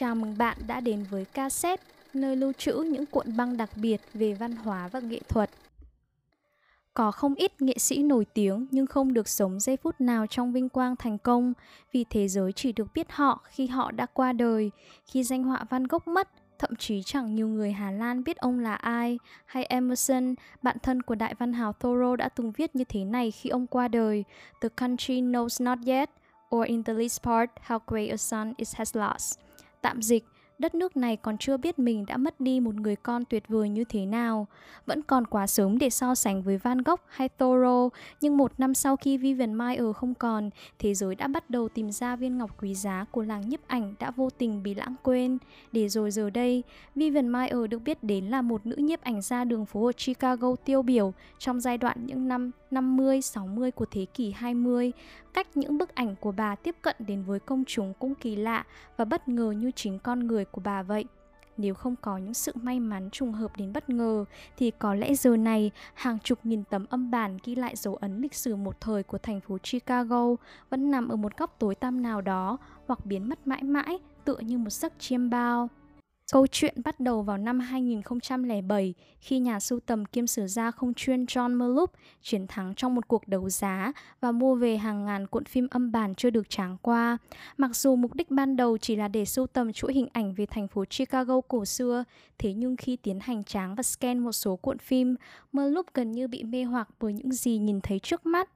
Chào mừng bạn đã đến với cassette, nơi lưu trữ những cuộn băng đặc biệt về văn hóa và nghệ thuật. Có không ít nghệ sĩ nổi tiếng nhưng không được sống giây phút nào trong vinh quang thành công vì thế giới chỉ được biết họ khi họ đã qua đời, khi danh họa Van Gogh mất, thậm chí chẳng nhiều người Hà Lan biết ông là ai, hay Emerson, bạn thân của đại văn hào Thoreau đã từng viết như thế này khi ông qua đời, The country knows not yet, or in the least part, how great a son it has lost. Tạm dịch, đất nước này còn chưa biết mình đã mất đi một người con tuyệt vời như thế nào. Vẫn còn quá sớm để so sánh với Van Gogh hay Thoreau, nhưng một năm sau khi Vivian Maier không còn, thế giới đã bắt đầu tìm ra viên ngọc quý giá của làng nhiếp ảnh đã vô tình bị lãng quên. Để rồi giờ đây, Vivian Maier được biết đến là một nữ nhiếp ảnh gia đường phố ở Chicago tiêu biểu trong giai đoạn những năm 50-60 của thế kỷ 20. Cách những bức ảnh của bà tiếp cận đến với công chúng cũng kỳ lạ và bất ngờ như chính con người của bà vậy. Nếu không có những sự may mắn trùng hợp đến bất ngờ, thì có lẽ giờ này, hàng chục nghìn tấm âm bản ghi lại dấu ấn lịch sử một thời của thành phố Chicago vẫn nằm ở một góc tối tăm nào đó hoặc biến mất mãi mãi tựa như một giấc chiêm bao. Câu chuyện bắt đầu vào năm 2007 khi nhà sưu tầm kiêm sử gia không chuyên John Merlup chiến thắng trong một cuộc đấu giá và mua về hàng ngàn cuộn phim âm bản chưa được tráng qua. Mặc dù mục đích ban đầu chỉ là để sưu tầm chuỗi hình ảnh về thành phố Chicago cổ xưa, thế nhưng khi tiến hành tráng và scan một số cuộn phim, Merlup gần như bị mê hoặc bởi những gì nhìn thấy trước mắt.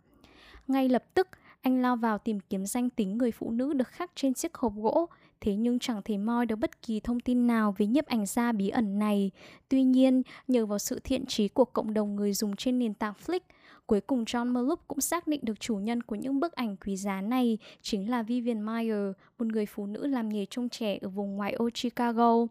Ngay lập tức, anh lao vào tìm kiếm danh tính người phụ nữ được khắc trên chiếc hộp gỗ, thế nhưng chẳng thể moi được bất kỳ thông tin nào về nhiếp ảnh gia bí ẩn này. Tuy nhiên, nhờ vào sự thiện trí của cộng đồng người dùng trên nền tảng Flick, cuối cùng John Merlup cũng xác định được chủ nhân của những bức ảnh quý giá này chính là Vivian Meyer, một người phụ nữ làm nghề trông trẻ ở vùng ngoại ô Chicago.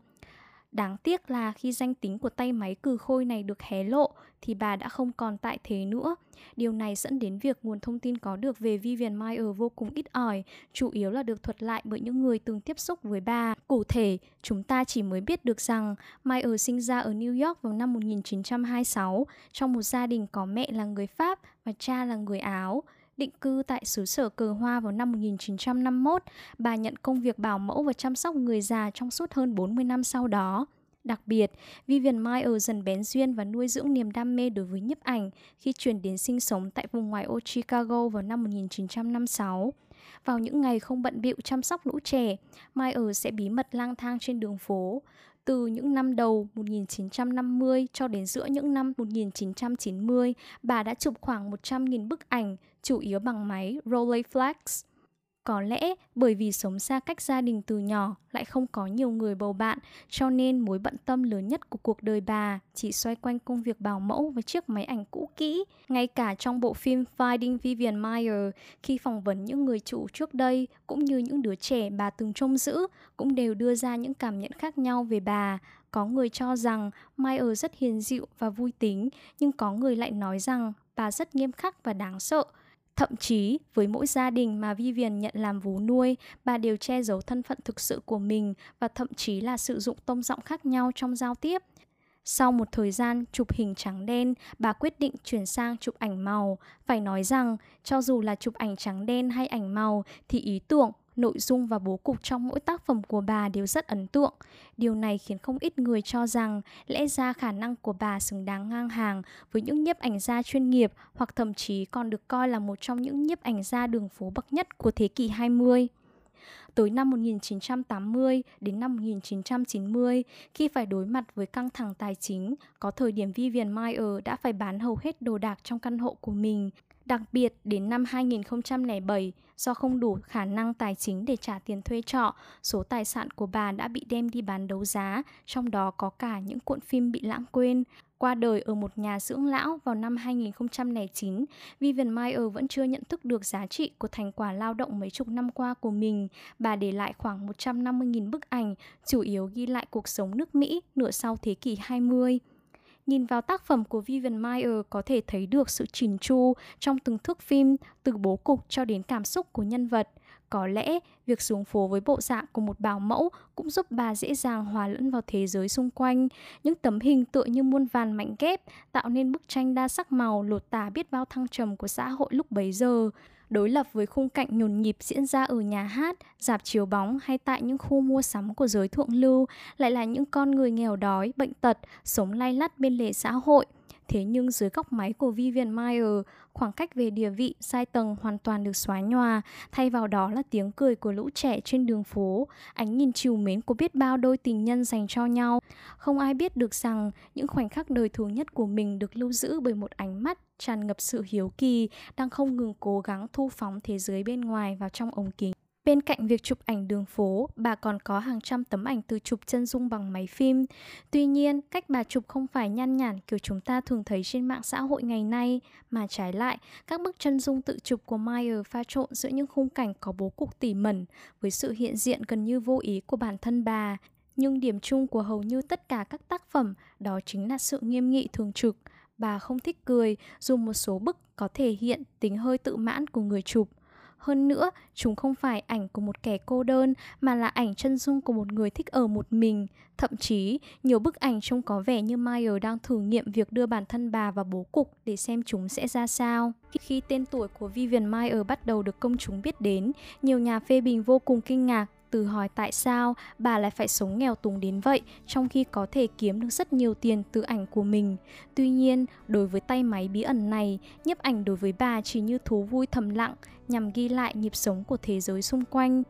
Đáng tiếc là khi danh tính của tay máy cừ khôi này được hé lộ thì bà đã không còn tại thế nữa. Điều này dẫn đến việc nguồn thông tin có được về Vivian Maier vô cùng ít ỏi, chủ yếu là được thuật lại bởi những người từng tiếp xúc với bà. Cụ thể, chúng ta chỉ mới biết được rằng Maier sinh ra ở New York vào năm 1926 trong một gia đình có mẹ là người Pháp và cha là người Áo định cư tại xứ sở cờ hoa vào năm 1951, bà nhận công việc bảo mẫu và chăm sóc người già trong suốt hơn 40 năm sau đó. Đặc biệt, Vivian Meyer dần bén duyên và nuôi dưỡng niềm đam mê đối với nhiếp ảnh khi chuyển đến sinh sống tại vùng ngoại ô Chicago vào năm 1956. Vào những ngày không bận bịu chăm sóc lũ trẻ, Meyer sẽ bí mật lang thang trên đường phố. Từ những năm đầu 1950 cho đến giữa những năm 1990, bà đã chụp khoảng 100.000 bức ảnh, chủ yếu bằng máy Rolleiflex. Có lẽ bởi vì sống xa cách gia đình từ nhỏ lại không có nhiều người bầu bạn, cho nên mối bận tâm lớn nhất của cuộc đời bà chỉ xoay quanh công việc bảo mẫu với chiếc máy ảnh cũ kỹ. Ngay cả trong bộ phim Finding Vivian Meyer, khi phỏng vấn những người chủ trước đây cũng như những đứa trẻ bà từng trông giữ, cũng đều đưa ra những cảm nhận khác nhau về bà. Có người cho rằng Meyer rất hiền dịu và vui tính, nhưng có người lại nói rằng bà rất nghiêm khắc và đáng sợ Thậm chí, với mỗi gia đình mà Vivian nhận làm vú nuôi, bà đều che giấu thân phận thực sự của mình và thậm chí là sử dụng tông giọng khác nhau trong giao tiếp. Sau một thời gian chụp hình trắng đen, bà quyết định chuyển sang chụp ảnh màu. Phải nói rằng, cho dù là chụp ảnh trắng đen hay ảnh màu thì ý tưởng, nội dung và bố cục trong mỗi tác phẩm của bà đều rất ấn tượng. Điều này khiến không ít người cho rằng lẽ ra khả năng của bà xứng đáng ngang hàng với những nhiếp ảnh gia chuyên nghiệp hoặc thậm chí còn được coi là một trong những nhiếp ảnh gia đường phố bậc nhất của thế kỷ 20. Tới năm 1980 đến năm 1990, khi phải đối mặt với căng thẳng tài chính, có thời điểm Vivian Maier đã phải bán hầu hết đồ đạc trong căn hộ của mình Đặc biệt, đến năm 2007, do không đủ khả năng tài chính để trả tiền thuê trọ, số tài sản của bà đã bị đem đi bán đấu giá, trong đó có cả những cuộn phim bị lãng quên. Qua đời ở một nhà dưỡng lão vào năm 2009, Vivian Maier vẫn chưa nhận thức được giá trị của thành quả lao động mấy chục năm qua của mình. Bà để lại khoảng 150.000 bức ảnh, chủ yếu ghi lại cuộc sống nước Mỹ nửa sau thế kỷ 20. Nhìn vào tác phẩm của Vivian Mayer có thể thấy được sự chỉn chu trong từng thước phim, từ bố cục cho đến cảm xúc của nhân vật. Có lẽ việc xuống phố với bộ dạng của một bảo mẫu cũng giúp bà dễ dàng hòa lẫn vào thế giới xung quanh. Những tấm hình tựa như muôn vàn mảnh ghép tạo nên bức tranh đa sắc màu lột tả biết bao thăng trầm của xã hội lúc bấy giờ. Đối lập với khung cảnh nhồn nhịp diễn ra ở nhà hát, dạp chiếu bóng hay tại những khu mua sắm của giới thượng lưu lại là những con người nghèo đói, bệnh tật, sống lay lắt bên lề xã hội – Thế nhưng dưới góc máy của Vivian Mayer, khoảng cách về địa vị, sai tầng hoàn toàn được xóa nhòa, thay vào đó là tiếng cười của lũ trẻ trên đường phố, ánh nhìn chiều mến của biết bao đôi tình nhân dành cho nhau. Không ai biết được rằng những khoảnh khắc đời thường nhất của mình được lưu giữ bởi một ánh mắt tràn ngập sự hiếu kỳ, đang không ngừng cố gắng thu phóng thế giới bên ngoài vào trong ống kính. Bên cạnh việc chụp ảnh đường phố, bà còn có hàng trăm tấm ảnh từ chụp chân dung bằng máy phim. Tuy nhiên, cách bà chụp không phải nhăn nhản kiểu chúng ta thường thấy trên mạng xã hội ngày nay, mà trái lại, các bức chân dung tự chụp của Meyer pha trộn giữa những khung cảnh có bố cục tỉ mẩn với sự hiện diện gần như vô ý của bản thân bà. Nhưng điểm chung của hầu như tất cả các tác phẩm đó chính là sự nghiêm nghị thường trực. Bà không thích cười, dù một số bức có thể hiện tính hơi tự mãn của người chụp hơn nữa, chúng không phải ảnh của một kẻ cô đơn mà là ảnh chân dung của một người thích ở một mình. Thậm chí, nhiều bức ảnh trông có vẻ như Meyer đang thử nghiệm việc đưa bản thân bà vào bố cục để xem chúng sẽ ra sao. Khi tên tuổi của Vivian Meyer bắt đầu được công chúng biết đến, nhiều nhà phê bình vô cùng kinh ngạc từ hỏi tại sao bà lại phải sống nghèo túng đến vậy trong khi có thể kiếm được rất nhiều tiền từ ảnh của mình. Tuy nhiên, đối với tay máy bí ẩn này, nhiếp ảnh đối với bà chỉ như thú vui thầm lặng nhằm ghi lại nhịp sống của thế giới xung quanh.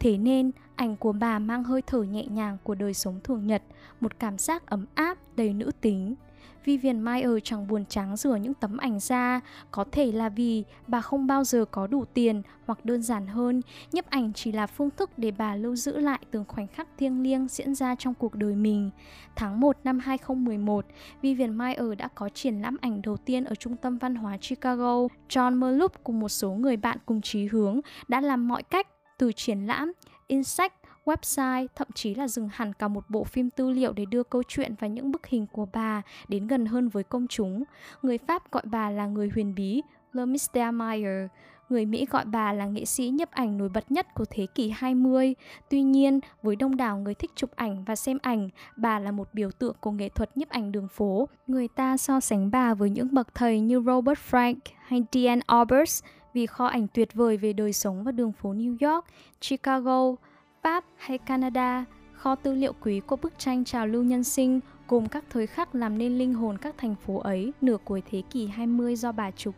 Thế nên, ảnh của bà mang hơi thở nhẹ nhàng của đời sống thường nhật, một cảm giác ấm áp, đầy nữ tính. Vivian Mayer chẳng buồn trắng rửa những tấm ảnh ra, có thể là vì bà không bao giờ có đủ tiền hoặc đơn giản hơn, nhấp ảnh chỉ là phương thức để bà lưu giữ lại từng khoảnh khắc thiêng liêng diễn ra trong cuộc đời mình. Tháng 1 năm 2011, Vivian Mayer đã có triển lãm ảnh đầu tiên ở Trung tâm Văn hóa Chicago. John Merlup cùng một số người bạn cùng chí hướng đã làm mọi cách từ triển lãm, in sách website, thậm chí là dừng hẳn cả một bộ phim tư liệu để đưa câu chuyện và những bức hình của bà đến gần hơn với công chúng. Người Pháp gọi bà là người huyền bí, Le Mystère Meyer. Người Mỹ gọi bà là nghệ sĩ nhấp ảnh nổi bật nhất của thế kỷ 20. Tuy nhiên, với đông đảo người thích chụp ảnh và xem ảnh, bà là một biểu tượng của nghệ thuật nhấp ảnh đường phố. Người ta so sánh bà với những bậc thầy như Robert Frank hay Diane Arbus vì kho ảnh tuyệt vời về đời sống và đường phố New York, Chicago, Pháp hay Canada, kho tư liệu quý của bức tranh trào lưu nhân sinh gồm các thời khắc làm nên linh hồn các thành phố ấy nửa cuối thế kỷ 20 do bà chụp.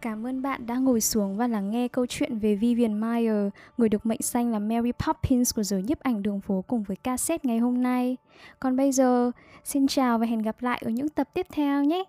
Cảm ơn bạn đã ngồi xuống và lắng nghe câu chuyện về Vivian Mayer, người được mệnh danh là Mary Poppins của giới nhiếp ảnh đường phố cùng với cassette ngày hôm nay. Còn bây giờ, xin chào và hẹn gặp lại ở những tập tiếp theo nhé!